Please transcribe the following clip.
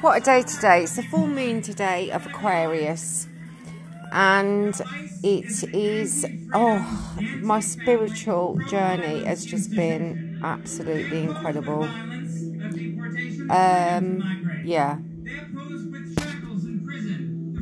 what a day today. It's the full moon today of Aquarius. And it is, oh, my spiritual journey has just been absolutely incredible. Um, yeah,